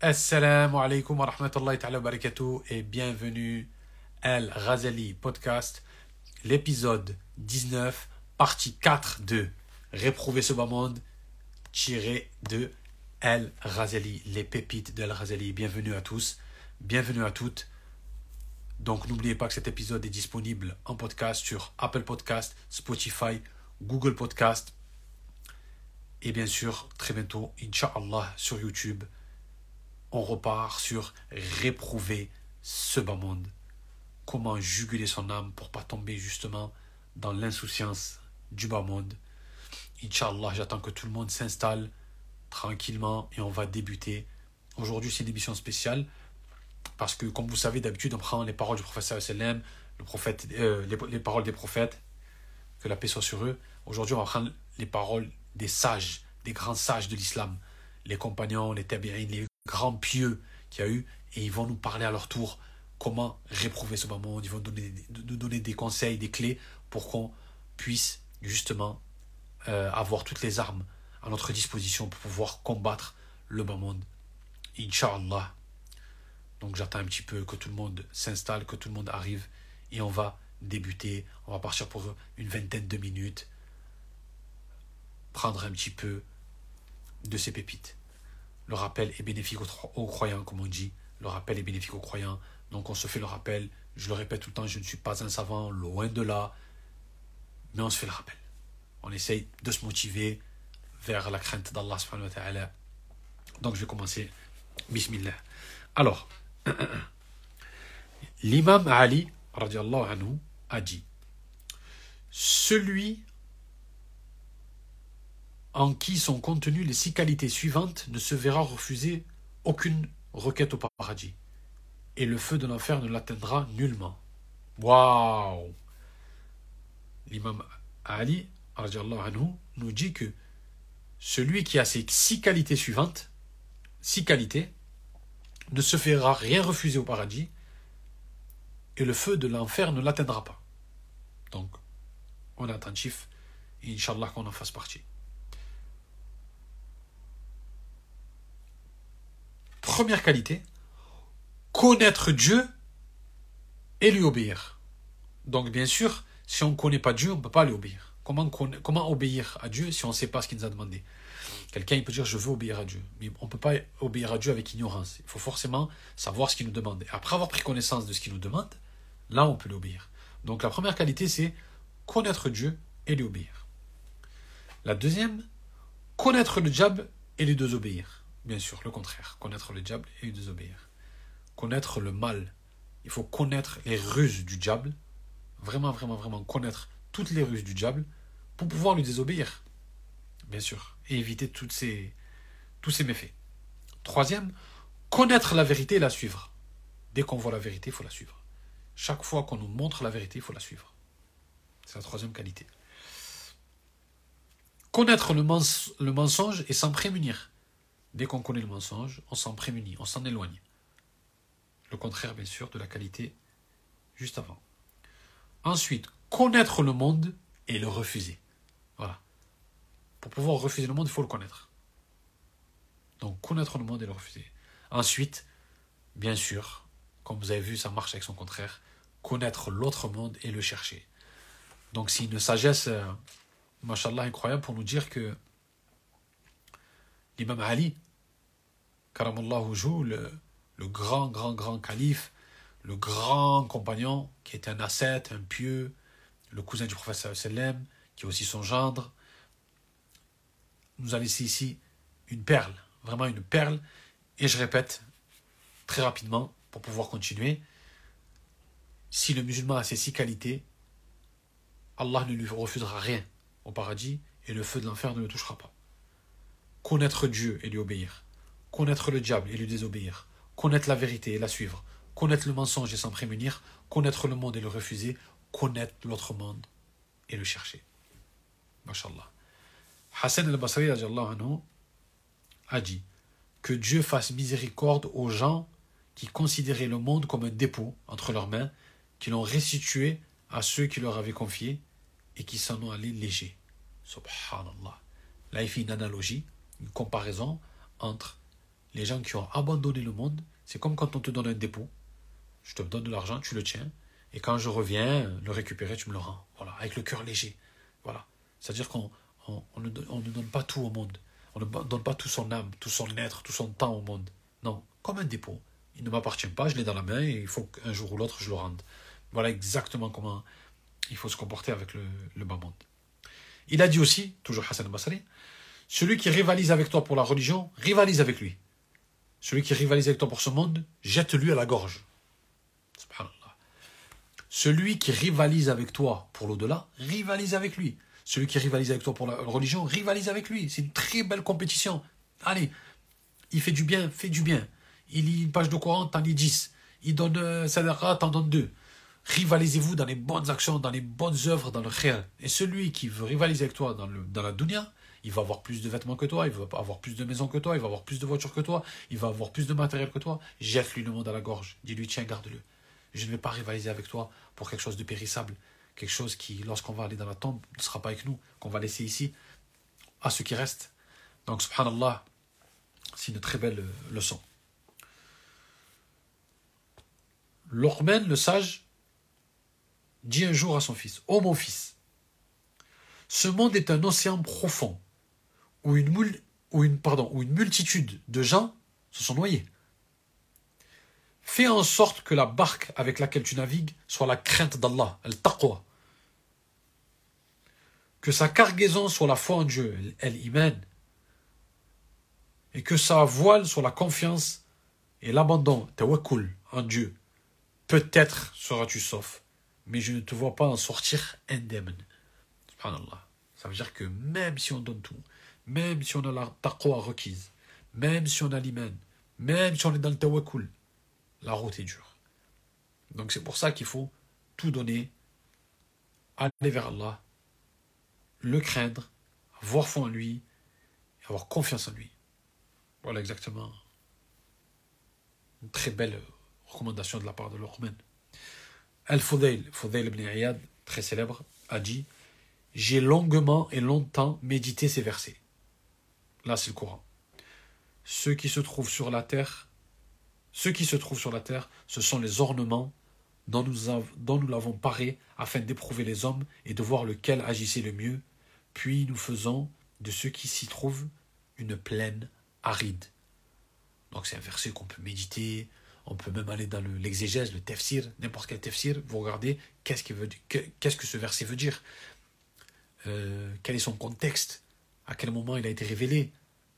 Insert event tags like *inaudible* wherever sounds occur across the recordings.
Assalamu alaikum wa rahmatullahi ta'ala wa barakatuh et bienvenue Al Ghazali Podcast, l'épisode 19, partie 4 de Réprouver ce bas monde, tiré de El Ghazali, les pépites de El Ghazali. Bienvenue à tous, bienvenue à toutes. Donc n'oubliez pas que cet épisode est disponible en podcast sur Apple Podcast, Spotify, Google Podcast et bien sûr très bientôt, Inch'Allah, sur YouTube. On repart sur réprouver ce bas monde. Comment juguler son âme pour pas tomber justement dans l'insouciance du bas monde. Inch'Allah, j'attends que tout le monde s'installe tranquillement et on va débuter. Aujourd'hui, c'est une émission spéciale parce que, comme vous savez, d'habitude, on prend les paroles du professeur le prophète, euh, les, paroles des prophètes, que la paix soit sur eux. Aujourd'hui, on va prendre les paroles des sages, des grands sages de l'islam, les compagnons, les tabi'in, les grands pieux qu'il y a eu, et ils vont nous parler à leur tour comment réprouver ce moment. Ils vont nous donner des conseils, des clés pour qu'on puisse justement euh, avoir toutes les armes à notre disposition pour pouvoir combattre le bas monde. Inch'Allah. Donc j'attends un petit peu que tout le monde s'installe, que tout le monde arrive et on va débuter. On va partir pour une vingtaine de minutes. Prendre un petit peu de ces pépites. Le rappel est bénéfique aux, croyants, comme on dit. Le rappel est bénéfique aux croyants. Donc on se fait le rappel. Je le répète tout le temps, je ne suis pas un savant, loin de là. Mais on se fait le rappel. On essaye de se motiver vers la crainte d'Allah subhanahu wa Donc je vais commencer. Bismillah. Alors, *clears throat* L'imam Ali anhu, a dit Celui en qui sont contenues les six qualités suivantes ne se verra refuser aucune requête au paradis, et le feu de l'enfer ne l'atteindra nullement. Waouh L'imam Ali nous dit que celui qui a ces six qualités suivantes, six qualités, ne se fera rien refuser au paradis et le feu de l'enfer ne l'atteindra pas. Donc, on est attentif et Inch'Allah qu'on en fasse partie. Première qualité, connaître Dieu et lui obéir. Donc, bien sûr, si on ne connaît pas Dieu, on ne peut pas lui obéir. Comment, obéir à Dieu si on ne sait pas ce qu'il nous a demandé? Quelqu'un peut dire je veux obéir à Dieu, mais on ne peut pas obéir à Dieu avec ignorance. Il faut forcément savoir ce qu'il nous demande. Et après avoir pris connaissance de ce qu'il nous demande, là on peut l'obéir. Donc la première qualité c'est connaître Dieu et lui obéir. La deuxième, connaître le diable et lui désobéir. Bien sûr, le contraire, connaître le diable et désobéir. Connaître le mal. Il faut connaître les ruses du diable, vraiment, vraiment, vraiment connaître toutes les ruses du diable pour pouvoir lui désobéir bien sûr, et éviter toutes ces, tous ces méfaits. Troisième, connaître la vérité et la suivre. Dès qu'on voit la vérité, il faut la suivre. Chaque fois qu'on nous montre la vérité, il faut la suivre. C'est la troisième qualité. Connaître le, le mensonge et s'en prémunir. Dès qu'on connaît le mensonge, on s'en prémunit, on s'en éloigne. Le contraire, bien sûr, de la qualité juste avant. Ensuite, connaître le monde et le refuser. Voilà. Pour pouvoir refuser le monde, il faut le connaître. Donc connaître le monde et le refuser. Ensuite, bien sûr, comme vous avez vu, ça marche avec son contraire, connaître l'autre monde et le chercher. Donc c'est une sagesse, euh, mashallah, incroyable pour nous dire que l'imam Ali, karamallahu joue, le, grand, grand, grand calife, le grand compagnon, qui est un ascète, un pieux, le cousin du professeur sallam, qui est aussi son gendre, nous a laissé ici une perle, vraiment une perle. Et je répète très rapidement pour pouvoir continuer. Si le musulman a ces six qualités, Allah ne lui refusera rien au paradis et le feu de l'enfer ne le touchera pas. Connaître Dieu et lui obéir. Connaître le diable et lui désobéir. Connaître la vérité et la suivre. Connaître le mensonge et s'en prémunir. Connaître le monde et le refuser. Connaître l'autre monde et le chercher. MashaAllah. Hassan al-Basri a dit que Dieu fasse miséricorde aux gens qui considéraient le monde comme un dépôt entre leurs mains, qui l'ont restitué à ceux qui leur avaient confié et qui s'en ont allés légers. Subhanallah. Là, il fait une analogie, une comparaison entre les gens qui ont abandonné le monde, c'est comme quand on te donne un dépôt. Je te donne de l'argent, tu le tiens, et quand je reviens le récupérer, tu me le rends. Voilà, avec le cœur léger. Voilà. C'est-à-dire qu'on on, ne, donne pas tout au monde. On ne donne pas tout son âme, tout son être, tout son temps au monde. Non, comme un dépôt. Il ne m'appartient pas, je l'ai dans la main et il faut qu'un jour ou l'autre je le rende. Voilà exactement comment il faut se comporter avec le, le bas monde. Il a dit aussi, toujours Hassan al-Basri, celui qui rivalise avec toi pour la religion, rivalise avec lui. Celui qui rivalise avec toi pour ce monde, jette-lui à la gorge. Celui qui rivalise avec toi pour l'au-delà, rivalise avec lui. Celui qui rivalise avec toi pour la religion, rivalise avec lui. C'est une très belle compétition. Allez, il fait du bien, fais du bien. Il lit une page de Coran, t'en lis 10. Il donne euh, Sadara, t'en donnes deux. Rivalisez-vous dans les bonnes actions, dans les bonnes œuvres, dans le réel. Et celui qui veut rivaliser avec toi dans, dans la dunya, il va avoir plus de vêtements que toi, il va avoir plus de maisons que toi, il va avoir plus de voitures que toi, il va avoir plus de matériel que toi. Jette-lui le monde à la gorge. Dis-lui, tiens, garde-le. Je ne vais pas rivaliser avec toi pour quelque chose de périssable, quelque chose qui, lorsqu'on va aller dans la tombe, ne sera pas avec nous, qu'on va laisser ici, à ceux qui restent. Donc, subhanallah, c'est une très belle euh, leçon. L'Ormen, le sage, dit un jour à son fils Ô mon fils, ce monde est un océan profond où une, multitude de gens se sont noyés. Fais en sorte que la barque avec laquelle tu navigues soit la crainte d'Allah, el taqwa. Que sa cargaison soit la foi en Dieu, el iman. Et que sa voile soit la confiance et l'abandon, tawakkul, en Dieu. Peut-être seras-tu sauf, mais je ne te vois pas en sortir indemne. Subhanallah. Ça veut dire que même si on donne tout, même si on a la taqwa requise, même si on a même si on est dans le tawakkul, la route est dure. Donc c'est pour ça qu'il faut tout donner, aller vers Allah, le craindre, avoir foi en lui, avoir confiance en lui. Voilà exactement une très belle recommandation de la part de l'Ormen. Al-Fudayl, Fudayl ibn Iyad, très célèbre, a dit J'ai longuement et longtemps médité ces versets. Là, c'est le Coran. Ceux qui se trouvent sur la terre ceux qui se trouvent sur la terre, ce sont les ornements dont nous, l'avons paré afin d'éprouver les hommes et de voir lequel agissait le mieux. Puis nous faisons de ceux qui s'y trouvent une plaine aride. Donc c'est un verset qu'on peut méditer, on peut même aller dans l'exégèse, le, tefsir, n'importe quel tefsir, vous regardez qu'est-ce, que ce verset veut dire, euh, quel est son contexte, à quel moment il a été révélé?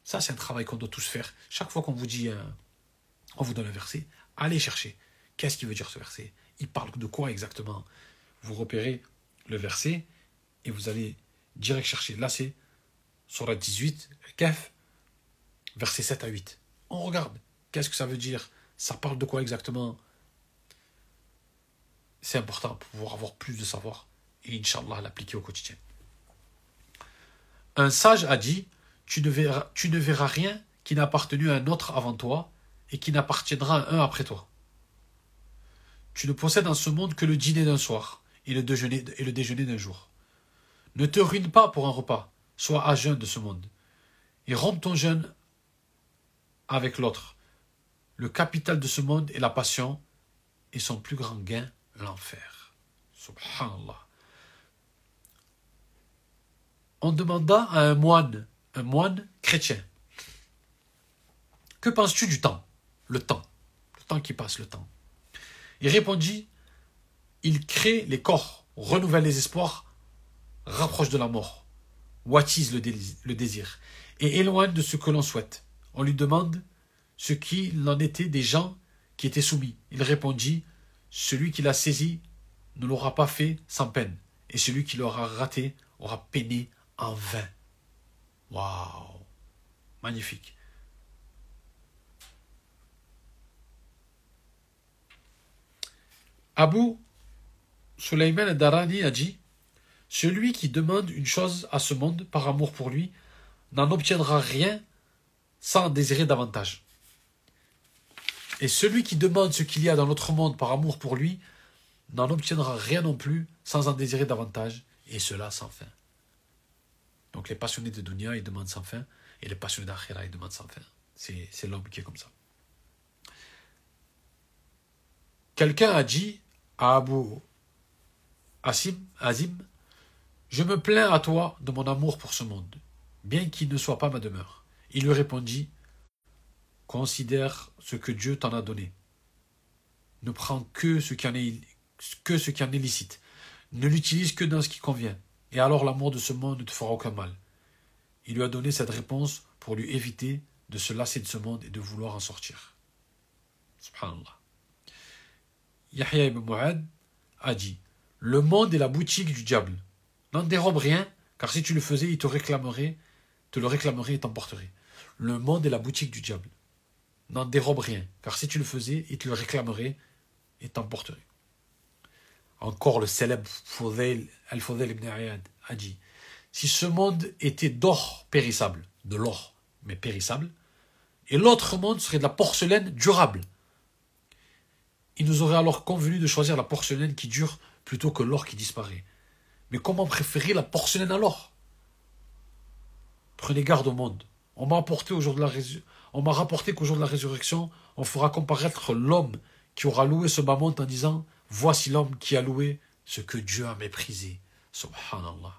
Ça, c'est un travail qu'on doit tous faire. Chaque fois qu'on vous dit on vous donne un verset, allez chercher. Qu'est-ce qui veut dire ce verset? Il parle de quoi exactement? Vous repérez le verset et vous allez direct chercher. Là, c'est sur la 18, Kef, verset 7 à 8. On regarde. Qu'est-ce que ça veut dire? Ça parle de quoi exactement? C'est important pour pouvoir avoir plus de savoir et Inch'Allah l'appliquer au quotidien. Un sage a dit tu ne verras, rien qui n'a appartenu à un autre avant toi et qui n'appartiendra à un après toi. Tu ne possèdes en ce monde que le dîner d'un soir et le déjeuner, et le déjeuner d'un jour. Ne te ruine pas pour un repas, sois à jeûne de ce monde, et romps ton jeûne avec l'autre. Le capital de ce monde est la passion, et son plus grand gain, l'enfer. Subhanallah. On demanda à un moine, un moine chrétien, que penses-tu du temps? Le temps. Le temps qui passe, le temps. Il répondit, il crée les corps, renouvelle les espoirs, rapproche de la mort, attise le, le désir, et éloigne de ce que l'on souhaite. On lui demande ce qu'il en était des gens qui étaient soumis. Il répondit, celui qui l'a saisi ne l'aura pas fait sans peine, et celui qui l'aura raté aura peiné en vain. Waouh Magnifique. Abu Sulayman Darani a dit Celui qui demande une chose à ce monde par amour pour lui n'en obtiendra rien sans en désirer davantage. Et celui qui demande ce qu'il y a dans notre monde par amour pour lui n'en obtiendra rien non plus sans en désirer davantage, et cela sans fin. Donc les passionnés de dunya, ils demandent sans fin, et les passionnés d'Akhira, ils demandent sans fin. C'est l'homme qui est comme ça. Quelqu'un a dit à Abu Asim, Azim, Je me plains à toi de mon amour pour ce monde, bien qu'il ne soit pas ma demeure. Il lui répondit Considère ce que Dieu t'en a donné. Ne prends que ce qui en est, que ce qui en est licite. Ne l'utilise que dans ce qui convient. Et alors l'amour de ce monde ne te fera aucun mal. Il lui a donné cette réponse pour lui éviter de se lasser de ce monde et de vouloir en sortir. Subhanallah. Yahya ibn Mu'ad a dit Le monde est la boutique du diable. N'en dérobe rien, car si tu le faisais, il te réclamerait, te le réclamerait et t'emporterait. Le monde est la boutique du diable n'en dérobe rien, car si tu le faisais, il te le réclamerait et t'emporterait. Encore le célèbre Al-Fudayl ibn Ayad a dit Si ce monde était d'or périssable, de l'or, mais périssable, et l'autre monde serait de la porcelaine durable, il nous aurait alors convenu de choisir la porcelaine qui dure plutôt que l'or qui disparaît. Mais comment préférer la porcelaine à l'or? Prenez garde au monde. On m'a rapporté qu'au jour de la résurrection, on fera comparaître l'homme qui aura loué ce bas en disant Voici l'homme qui a loué ce que Dieu a méprisé. Subhanallah.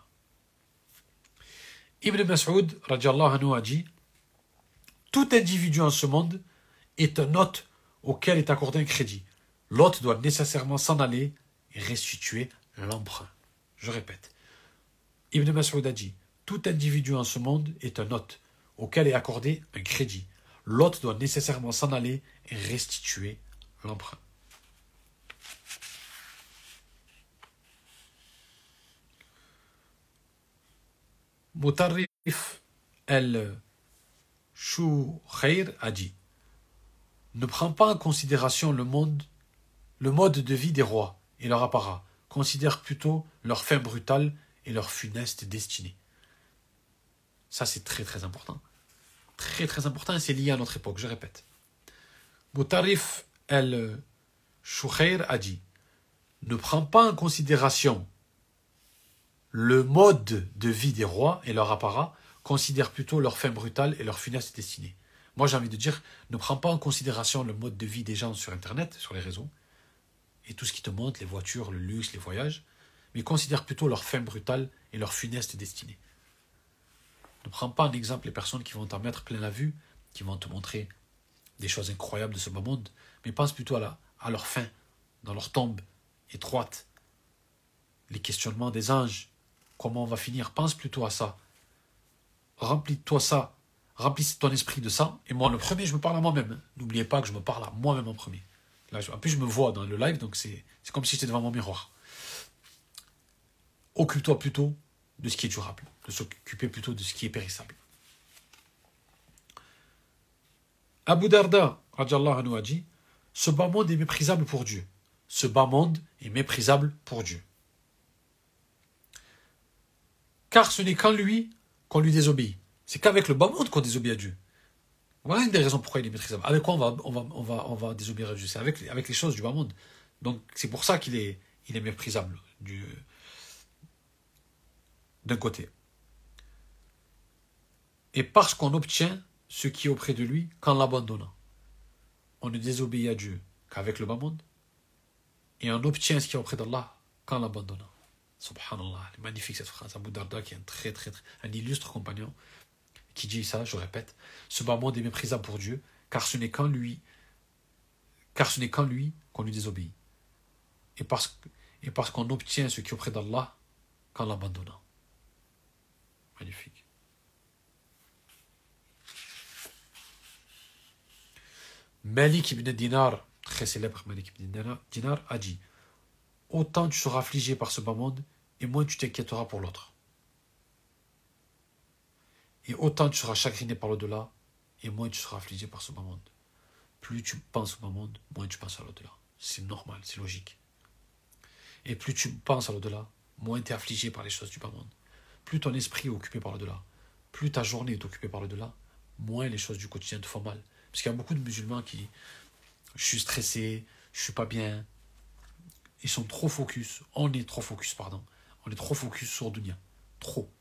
Ibn Mas'ud anhu, a dit Tout individu en ce monde est un hôte auquel est accordé un crédit. L'hôte doit nécessairement s'en aller et restituer l'emprunt. Je répète. Ibn Mas'ud a dit Tout individu en ce monde est un hôte auquel est accordé un crédit l'hôte doit nécessairement s'en aller et restituer l'emprunt. Mutarrif el-Shukhair a dit Ne prends pas en considération le monde, le mode de vie des rois et leur apparat. Considère plutôt leur fin brutale et leur funeste destinée. Ça, c'est très très important très très important et c'est lié à notre époque, je répète. Moutarif el-Shukhair a dit Ne prends pas en considération le mode de vie des rois et leur apparat, considère plutôt leur fin brutale et leur funeste destinée. Moi j'ai envie de dire, ne prends pas en considération le mode de vie des gens sur Internet, sur les réseaux, et tout ce qui te montre, les voitures, le luxe, les voyages, mais considère plutôt leur fin brutale et leur funeste destinée. Ne prends pas en exemple les personnes qui vont t'en mettre plein la vue, qui vont te montrer des choses incroyables de ce bas monde, mais pense plutôt à leur fin, dans leur tombe étroite. Les questionnements des anges, comment on va finir, pense plutôt à ça. Remplis-toi ça, remplis ton esprit de ça. Et moi, le premier, je me parle à moi-même. N'oubliez pas que je me parle à moi-même en premier. Là, je me vois dans le live, donc c'est comme si j'étais devant mon miroir. Occupe-toi plutôt de ce qui est durable de s'occuper plutôt de ce qui est périssable. Abu Darda anhu, a dit Ce bas monde est méprisable pour Dieu. Ce bas monde est méprisable pour Dieu. Car ce n'est qu'en lui qu'on lui désobéit. C'est qu'avec le bas monde qu'on désobéit à Dieu. Voilà une des raisons pourquoi il est méprisable. Avec quoi on va, désobéir à Dieu? C'est avec, avec les choses du bas monde. Donc c'est pour ça qu'il est, il est méprisable d'un côté et parce qu'on obtient ce qui est auprès de lui qu'en l'abandonnant. On ne désobéit à Dieu qu'avec le bas monde, et on obtient ce qui est auprès d'Allah qu'en l'abandonnant. Subhanallah, magnifique cette phrase. Abu Darda, qui est un très, très, très, un illustre compagnon, qui dit ça, je répète, ce monde est méprisable pour Dieu, car ce n'est qu'en lui, car ce n'est qu'en lui qu'on lui désobéit. Et parce, et parce qu'on obtient ce qui est auprès d'Allah qu'en l'abandonnant. Magnifique. Malik ibn Dinar, très célèbre Malik ibn Dinar, a dit Autant tu seras affligé par ce bas monde, et moins tu t'inquiéteras pour l'autre. Et autant tu seras chagriné par l'au-delà, et moins tu seras affligé par ce bas monde. Plus tu penses au bas monde, moins tu penses à l'au-delà. C'est normal, c'est logique. Et plus tu penses à l'au-delà, moins tu es affligé par les choses du bas monde. Plus ton esprit est occupé par l'au-delà, plus ta journée est occupée par l'au-delà, moins les choses du quotidien te font mal. Parce qu'il y a beaucoup de musulmans qui. Je suis stressé, je suis pas bien. Ils sont trop focus. On est trop focus, pardon. On est trop focus sur Dunia. Trop.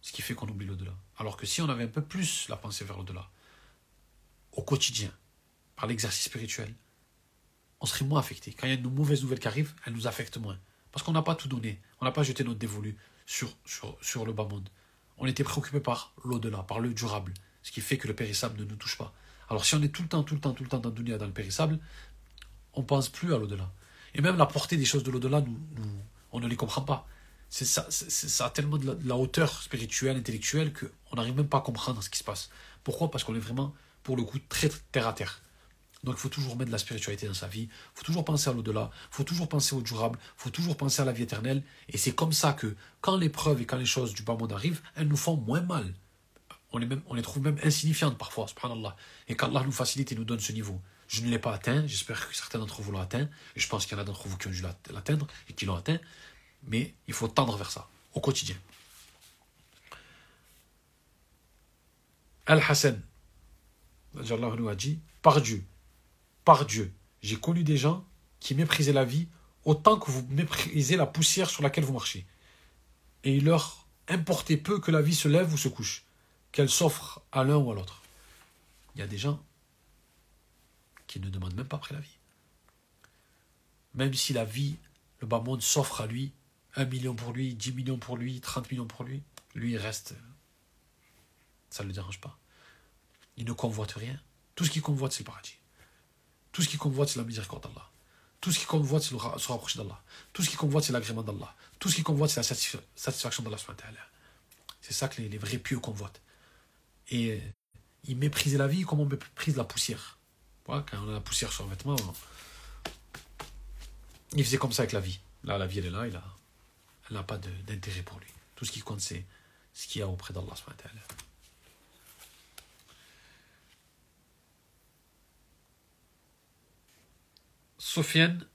Ce qui fait qu'on oublie l'au-delà. Alors que si on avait un peu plus la pensée vers l'au-delà, au quotidien, par l'exercice spirituel, on serait moins affecté. Quand il y a une mauvaise nouvelle qui arrive, elle nous affecte moins. Parce qu'on n'a pas tout donné. On n'a pas jeté notre dévolu sur, le bas monde. On était préoccupé par l'au-delà, par le durable. Ce qui fait que le périssable ne nous touche pas. Alors si on est tout le temps, tout le temps, tout le temps dans le dans le périssable, on pense plus à l'au-delà. Et même la portée des choses de l'au-delà, nous, on ne les comprend pas. C'est ça, a tellement de la, hauteur spirituelle, intellectuelle, qu'on n'arrive même pas à comprendre ce qui se passe. Pourquoi? Parce qu'on est vraiment, pour le coup, très terre à terre. Donc il faut toujours mettre de la spiritualité dans sa vie, il faut toujours penser à l'au-delà, il faut toujours penser au durable, il faut toujours penser à la vie éternelle. Et c'est comme ça que quand l'épreuve et quand les choses du bas monde arrivent, elles nous font moins mal. On les, même, on les trouve même insignifiantes parfois, subhanallah. Et qu'Allah nous facilite et nous donne ce niveau. Je ne l'ai pas atteint, j'espère que certains d'entre vous l'ont atteint, je pense qu'il y en a d'entre vous qui ont dû l'atteindre et qui l'ont atteint, mais il faut tendre vers ça, au quotidien. Al-Hassan, a dit, par Dieu, par Dieu, j'ai connu des gens qui méprisaient la vie autant que vous méprisez la poussière sur laquelle vous marchez. Et il leur importait peu que la vie se lève ou se couche, qu'elle s'offre à l'un ou à l'autre. Il y a des gens ne demande même pas après la vie. Même si la vie, le bas monde s'offre à lui, un million pour lui, dix millions pour lui, trente millions pour lui, lui il reste. Ça ne le dérange pas. Il ne convoite rien. Tout ce qu'il convoite, c'est le paradis. Tout ce qu'il convoite, c'est la miséricorde d'Allah. Tout ce qu'il convoite, c'est se rapprocher d'Allah. Tout ce qu'il convoite, c'est l'agrément d'Allah. Tout ce qu'il convoite, c'est la satisfaction d'Allah. C'est ça que les, les, vrais pieux convoitent. Et ils méprisaient la vie comme on méprise la poussière quand on a la poussière sur le vêtement, il faisait comme ça avec la vie. Là, la vie, elle est là, il a, elle n'a pas d'intérêt pour lui. Tout ce qui compte, c'est ce qu'il y a auprès d'Allah. Sofiane,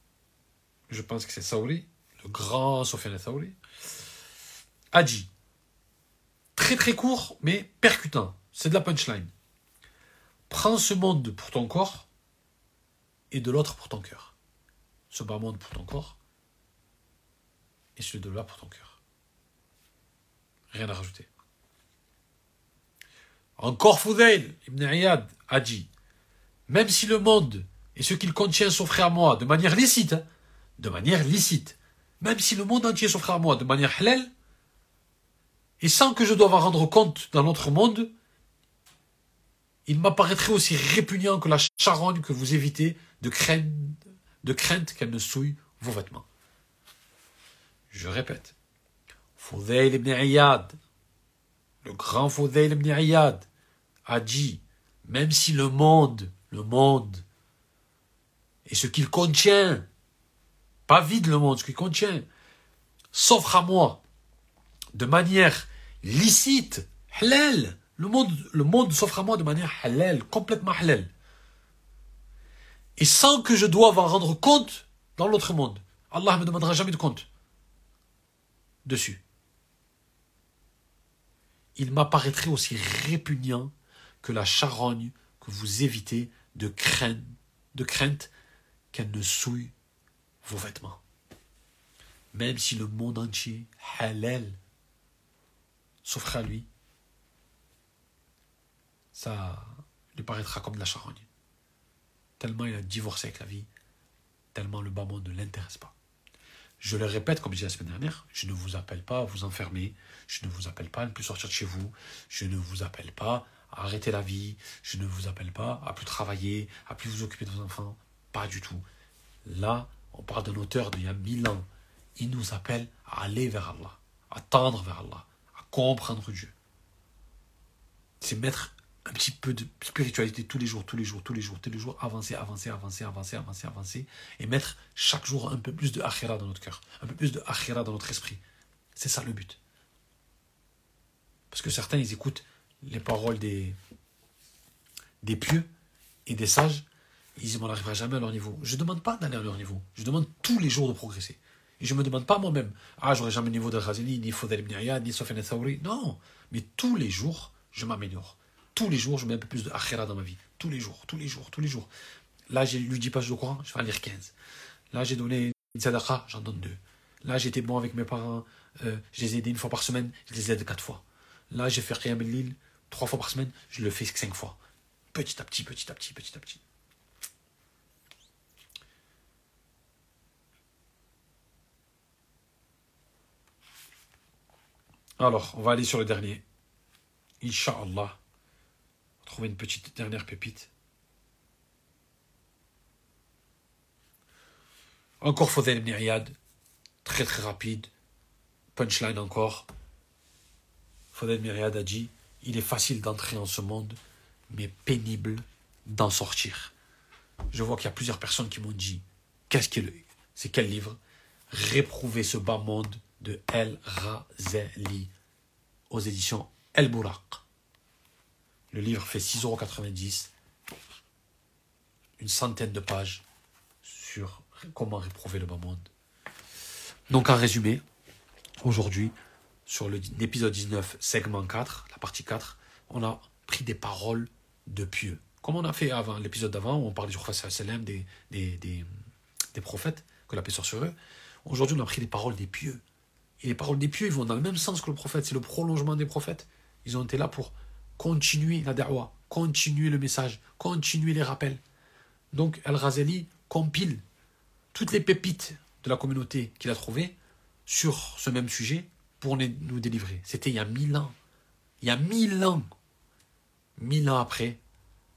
je pense que c'est Saouri, le grand Sofiane Saouri, a dit, très très court, mais percutant, c'est de la punchline. Prends ce monde pour ton corps et de l'autre pour ton cœur. Ce bas monde pour ton corps et celui de là pour ton cœur. Rien à rajouter. Encore Foudail, Ibn Ayad a dit Même si le monde et ce qu'il contient s'offraient à moi de manière licite, hein, de manière licite, même si le monde entier s'offrait à moi de manière halal, et sans que je doive en rendre compte dans notre monde, il m'apparaîtrait aussi répugnant que la charogne que vous évitez de crainte, de crainte qu'elle ne souille vos vêtements. Je répète, Fudayl ibn Iyad, le grand Fudayl ibn Iyad, a dit, même si le monde, le monde, et ce qu'il contient, pas vide le monde, ce qu'il contient, s'offre à moi de manière licite, halal, le monde, s'offre à moi de manière halal, complètement halal. Et sans que je doive en rendre compte dans l'autre monde. Allah ne me demandera jamais de compte dessus. Il m'apparaîtrait aussi répugnant que la charogne que vous évitez de crainte, de crainte qu'elle ne souille vos vêtements. Même si le monde entier, halal, s'offre à lui, ça lui paraîtra comme de la charogne. Tellement il a divorcé avec la vie, tellement le bas monde ne l'intéresse pas. Je le répète, comme je disais la semaine dernière, je ne vous appelle pas à vous enfermer, je ne vous appelle pas à ne plus sortir de chez vous, je ne vous appelle pas à arrêter la vie, je ne vous appelle pas à plus travailler, à plus vous occuper de vos enfants, pas du tout. Là, on parle d'un auteur d'il y a mille ans. Il nous appelle à aller vers Allah, à tendre vers Allah, à comprendre Dieu. C'est mettre un petit peu de spiritualité tous les jours, tous les jours, tous les jours, tous les jours, avancer, avancer, avancer, avancer, avancer, avancer, et mettre chaque jour un peu plus de akhira dans notre cœur, un peu plus de akhira dans notre esprit. C'est ça le but. Parce que certains, ils écoutent les paroles des, des pieux et des sages, ils disent, on n'arrivera jamais à leur niveau. Je ne demande pas d'aller à leur niveau, je demande tous les jours de progresser. Et je ne me demande pas moi-même, ah, j'aurai jamais le niveau de Ghazali, ni Fodel ibn ni Sofiane Thaouri. Non, mais tous les jours, je m'améliore. Tous les jours, je mets un peu plus de akhira dans ma vie. Tous les jours, tous les jours, tous les jours. Là, j'ai lu 10 pages de Coran, je vais en lire 15. Là, j'ai donné une sadaqa, j'en donne deux. Là, j'étais bon avec mes parents, euh, je les ai aidés une fois par semaine, je les aide quatre fois. Là, j'ai fait Qiyam l'île trois fois par semaine, je le fais cinq fois. Petit à petit, petit à petit, petit à petit. Alors, on va aller sur le dernier. Inch'Allah. Trouver une petite dernière pépite. Encore Fodel ibn Très très rapide. Punchline encore. Fodel ibn a dit Il est facile d'entrer en ce monde, mais pénible d'en sortir. Je vois qu'il y a plusieurs personnes qui m'ont dit Qu'est-ce que c'est quel livre? Réprouver ce bas monde de El Razeli aux éditions El Bouraq. Le livre fait 6,90€, une centaine de pages sur comment réprouver le bas monde. Donc en résumé, aujourd'hui, sur l'épisode 19, segment 4, la partie 4, on a pris des paroles de pieux. Comme on a fait avant l'épisode d'avant, où on parlait du prophète des, des, des, des prophètes, que la paix soit sur eux. Aujourd'hui, on a pris des paroles des pieux. Et les paroles des pieux, ils vont dans le même sens que le prophète. C'est le prolongement des prophètes. Ils ont été là pour continuer la da'wah, continuer le message, continuer les rappels. Donc, Al-Razali compile toutes les pépites de la communauté qu'il a trouvées sur ce même sujet pour nous délivrer. C'était il y a mille ans. Il y a mille ans. Mille ans après,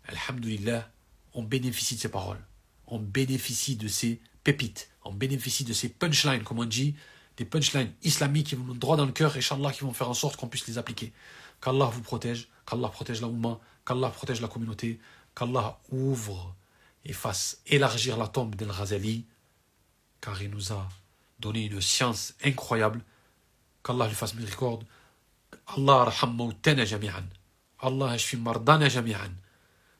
Alhamdulillah, on bénéficie de ces paroles. On bénéficie de ces pépites. On bénéficie de ces punchlines, comme on dit, des punchlines islamiques qui vont nous droit dans le cœur, et Inch'Allah, qui vont faire en sorte qu'on puisse les appliquer. Qu'Allah vous protège, qu'Allah protège la qu'Allah protège la communauté, qu'Allah ouvre et fasse élargir la tombe d'El Razali, car il nous a donné une science incroyable. Qu'Allah lui fasse miséricorde. Allah jami'an. Allah mardana jami'an.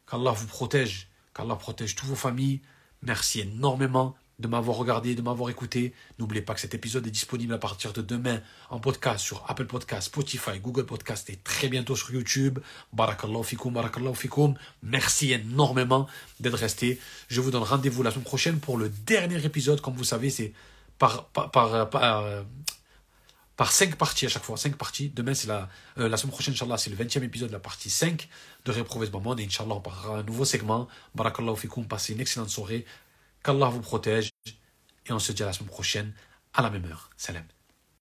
Qu'Allah vous protège, qu'Allah protège toutes vos familles. Merci énormément de m'avoir regardé, de m'avoir écouté. N'oubliez pas que cet épisode est disponible à partir de demain en podcast sur Apple Podcast, Spotify, Google Podcast et très bientôt sur YouTube. Barakallahu fikum. Merci énormément d'être resté. Je vous donne rendez-vous la semaine prochaine pour le dernier épisode. Comme vous savez, c'est par, par, par, par, cinq parties à chaque fois. Cinq parties. Demain, c'est la, euh, la semaine prochaine, Inch'Allah, c'est le 20e épisode de la partie 5 de Réprouver ce moment. Et Inch'Allah, on parlera un nouveau segment. Barakallahu fikum. Passez une excellente soirée. Qu'Allah vous protège. Et on se dit à la semaine prochaine, à la même heure. Salam.